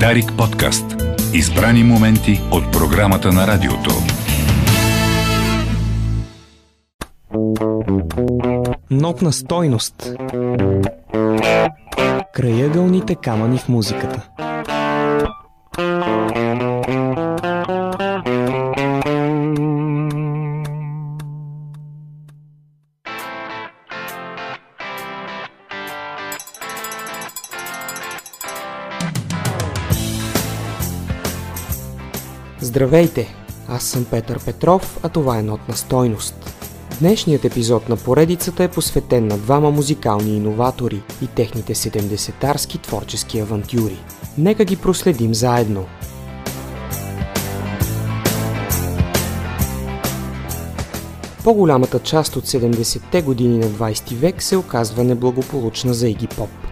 Дарик подкаст. Избрани моменти от програмата на радиото. Нотна стойност. Краягълните камъни в музиката. Здравейте! Аз съм Петър Петров, а това е Нотна стойност. Днешният епизод на поредицата е посветен на двама музикални иноватори и техните 70-тарски творчески авантюри. Нека ги проследим заедно. По-голямата част от 70-те години на 20 век се оказва неблагополучна за Иги Поп.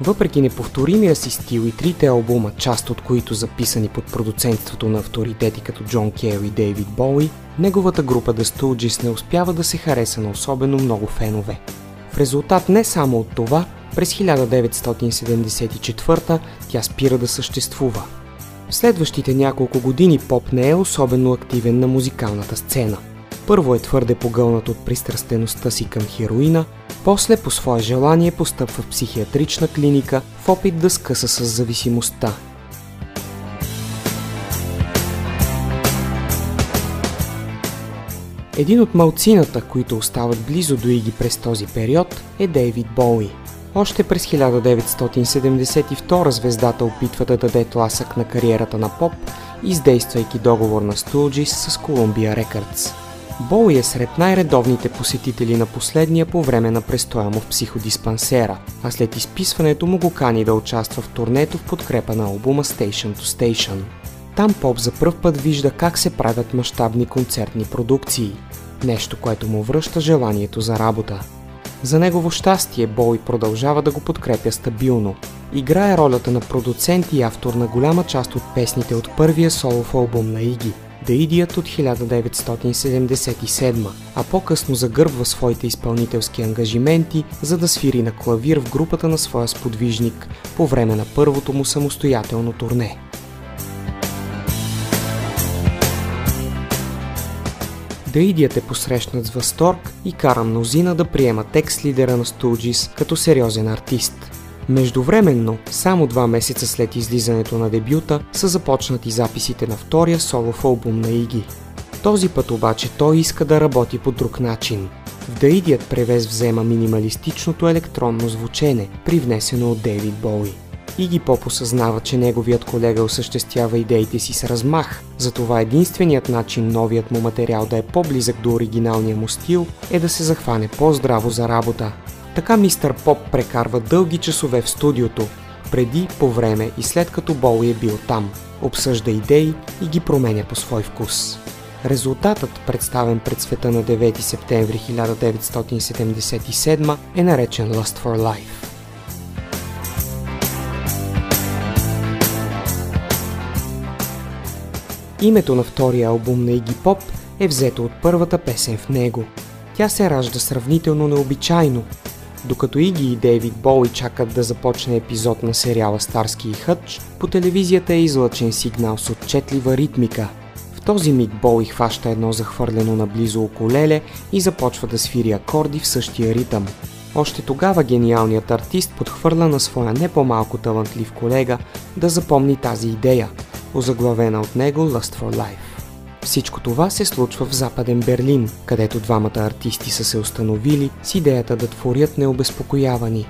Въпреки неповторимия си стил и трите албума, част от които записани под продуцентството на авторитети като Джон Кейл и Дейвид Боуи, неговата група The Stooges не успява да се хареса на особено много фенове. В резултат не само от това, през 1974 тя спира да съществува. В следващите няколко години поп не е особено активен на музикалната сцена. Първо е твърде погълнат от пристрастеността си към хероина, после по свое желание постъпва в психиатрична клиника в опит да скъса с зависимостта. Един от малцината, които остават близо до Иги през този период, е Дейвид Боуи. Още през 1972 звездата опитва да даде тласък на кариерата на поп, издействайки договор на Stooges с Columbia Records. Боуи е сред най-редовните посетители на последния по време на престоя му в психодиспансера, а след изписването му го кани да участва в турнето в подкрепа на албума Station to Station. Там Поп за пръв път вижда как се правят мащабни концертни продукции. Нещо, което му връща желанието за работа. За негово щастие Боуи продължава да го подкрепя стабилно. Играе ролята на продуцент и автор на голяма част от песните от първия солов албум на Иги – Idiot от 1977, а по-късно загърбва своите изпълнителски ангажименти, за да свири на клавир в групата на своя сподвижник по време на първото му самостоятелно турне. Дейдият е посрещнат с възторг и кара мнозина да приема текст лидера на Stooges като сериозен артист. Междувременно, само два месеца след излизането на дебюта, са започнати записите на втория солов албум на Иги. Този път обаче той иска да работи по друг начин. В Даидият превез взема минималистичното електронно звучене, привнесено от Дейвид Боуи. Иги Поп осъзнава, че неговият колега осъществява идеите си с размах, затова единственият начин новият му материал да е по-близък до оригиналния му стил е да се захване по-здраво за работа. Така мистер Поп прекарва дълги часове в студиото, преди, по време и след като Боуи е бил там, обсъжда идеи и ги променя по свой вкус. Резултатът, представен пред света на 9 септември 1977, е наречен Lust for Life. Името на втория албум на Иги Поп е взето от първата песен в него. Тя се ражда сравнително необичайно. Докато Иги и Дейвид Боуи чакат да започне епизод на сериала Старски и Хъч, по телевизията е излъчен сигнал с отчетлива ритмика. В този миг Боуи хваща едно захвърлено наблизо околеле и започва да свири акорди в същия ритъм. Още тогава гениалният артист подхвърля на своя не по-малко талантлив колега да запомни тази идея – озаглавена от него Lust for Life. Всичко това се случва в Западен Берлин, където двамата артисти са се установили с идеята да творят необезпокоявани.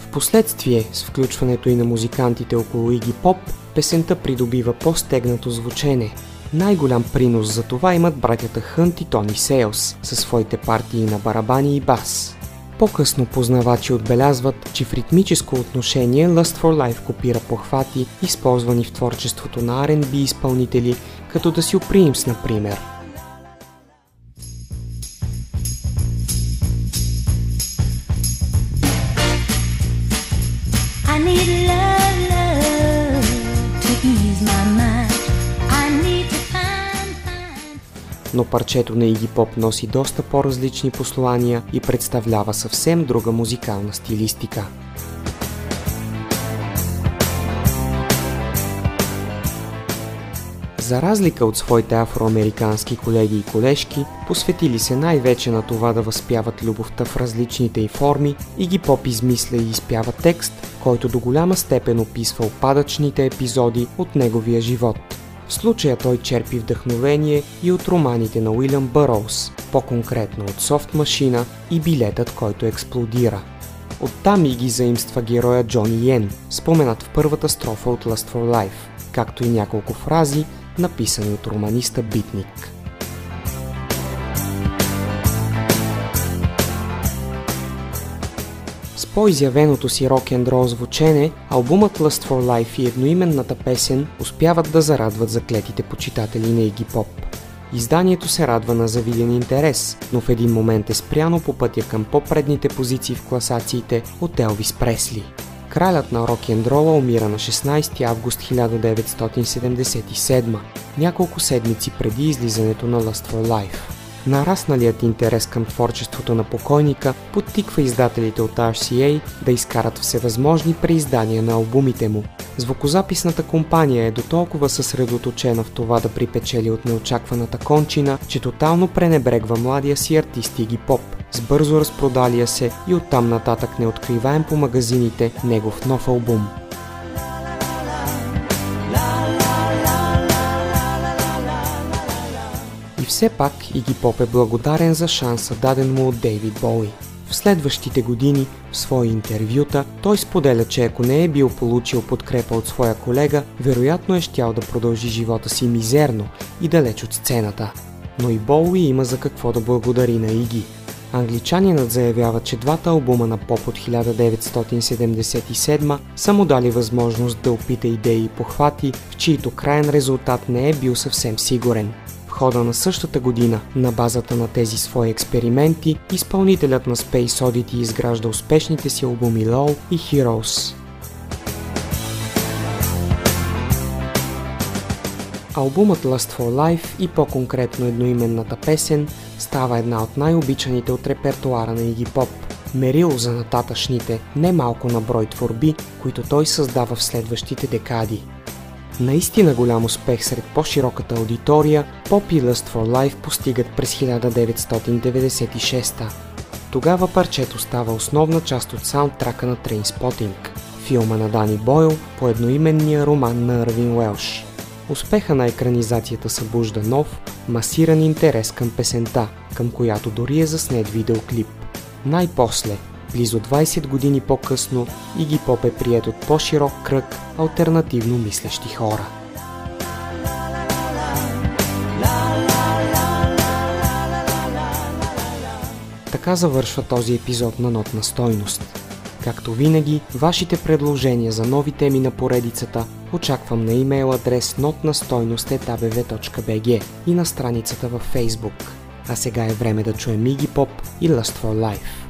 Впоследствие, с включването и на музикантите около Иги Поп, песента придобива по-стегнато звучене. Най-голям принос за това имат братята Хънт и Тони Сейлс със своите партии на барабани и бас. По-късно познавачи отбелязват, че в ритмическо отношение Lust for Life копира похвати, използвани в творчеството на R&B изпълнители, като да си Supremes, например. I need но парчето на Игgy Pop носи доста по-различни послания и представлява съвсем друга музикална стилистика. За разлика от своите афроамерикански колеги и колежки, посветили се най-вече на това да възпяват любовта в различните й форми и ги поп измисля и изпява текст, който до голяма степен описва опадъчните епизоди от неговия живот. В случая той черпи вдъхновение и от романите на Уилям Бъроуз, по-конкретно от Софт Машина и Билетът, който експлодира. Оттам и ги заимства героя Джони Йен, споменат в първата строфа от Lust for Life, както и няколко фрази, написани от романиста Битник. По-изявеното си рок-н-рол звучене, албумът Lust for Life и едноименната песен успяват да зарадват заклетите почитатели на Игги Поп. Изданието се радва на завиден интерес, но в един момент е спряно по пътя към по-предните позиции в класациите от Елвис Пресли. Кралят на рок-н-рола умира на 16 август 1977, няколко седмици преди излизането на Lust for Life. Нарасналият интерес към творчеството на покойника подтиква издателите от RCA да изкарат всевъзможни преиздания на албумите му. Звукозаписната компания е до толкова съсредоточена в това да припечели от неочакваната кончина, че тотално пренебрегва младия си артист Иги Поп, с бързо разпродалия се и оттам нататък неоткриваем по магазините негов нов албум. Все пак Иги Поп е благодарен за шанса даден му от Дейвид Боуи. В следващите години, в свои интервюта, той споделя, че ако не е бил получил подкрепа от своя колега, вероятно е щял да продължи живота си мизерно и далеч от сцената. Но и Боуи има за какво да благодари на Иги – Англичанинът заявява, че двата албума на поп от 1977 са му дали възможност да опита идеи и похвати, в чието крайен резултат не е бил съвсем сигурен. Хода на същата година, на базата на тези свои експерименти, изпълнителят на Space Oddity изгражда успешните си албуми Low и Heroes. Албумът Lust for Life и по-конкретно едноименната песен става една от най-обичаните от репертуара на Иги Поп. Мерило за нататъчните, немалко на брой творби, които той създава в следващите декади. Наистина голям успех сред по-широката аудитория, Pop и Lust for Life постигат през 1996 Тогава парчето става основна част от саундтрака на Trainspotting, филма на Дани Бойл по едноименния роман на Арвин Уелш. Успеха на екранизацията събужда нов, масиран интерес към песента, към която дори е заснет видеоклип. Най-после, близо 20 години по-късно, Иги Поп е прият от по-широк кръг альтернативно мислещи хора. Така завършва този епизод на Нотна стойност. Както винаги, вашите предложения за нови теми на поредицата очаквам на имейл адрес notnastойност.abv.bg и на страницата във Facebook. А сега е време да чуем Иги Поп и Lust for Life.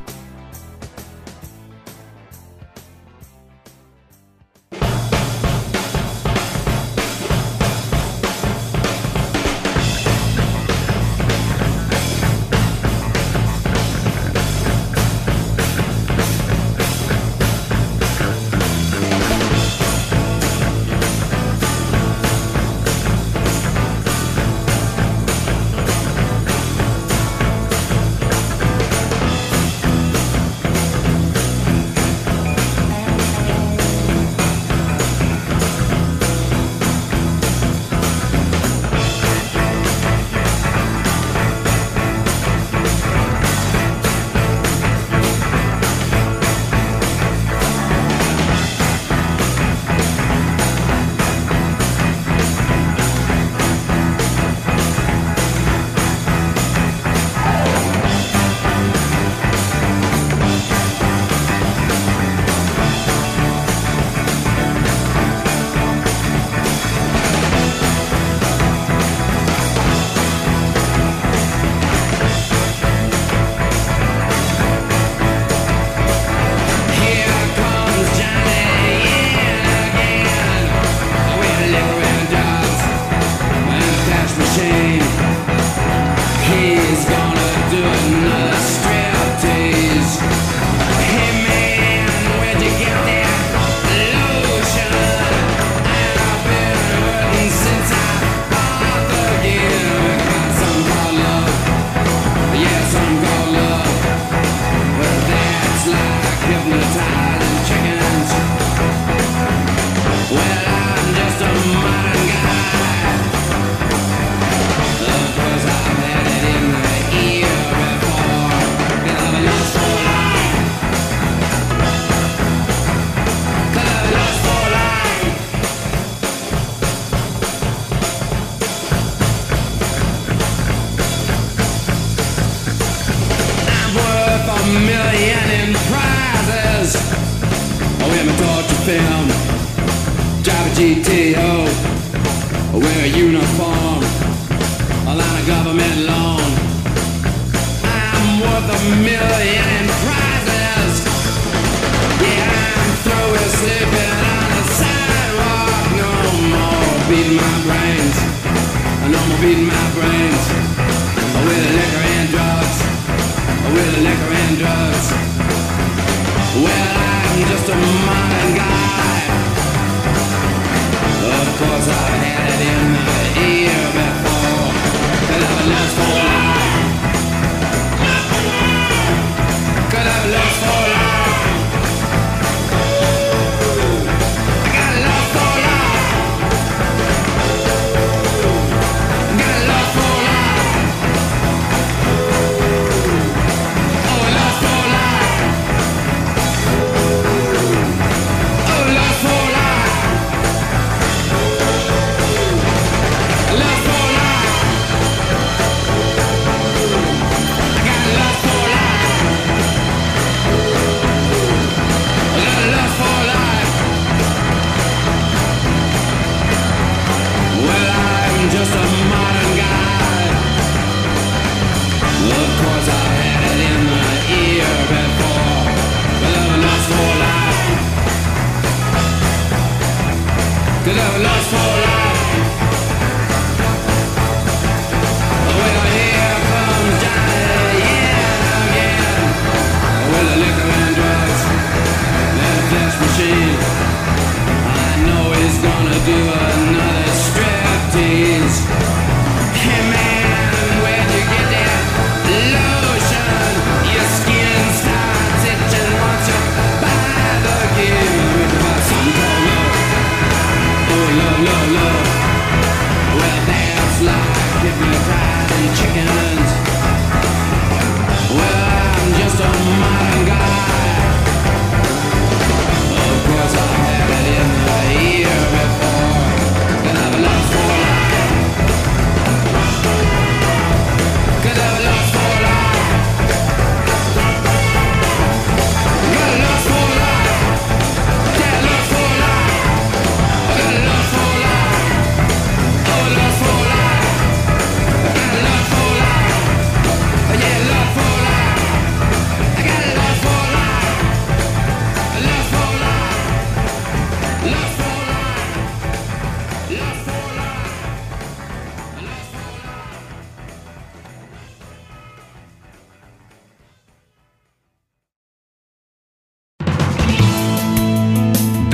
because I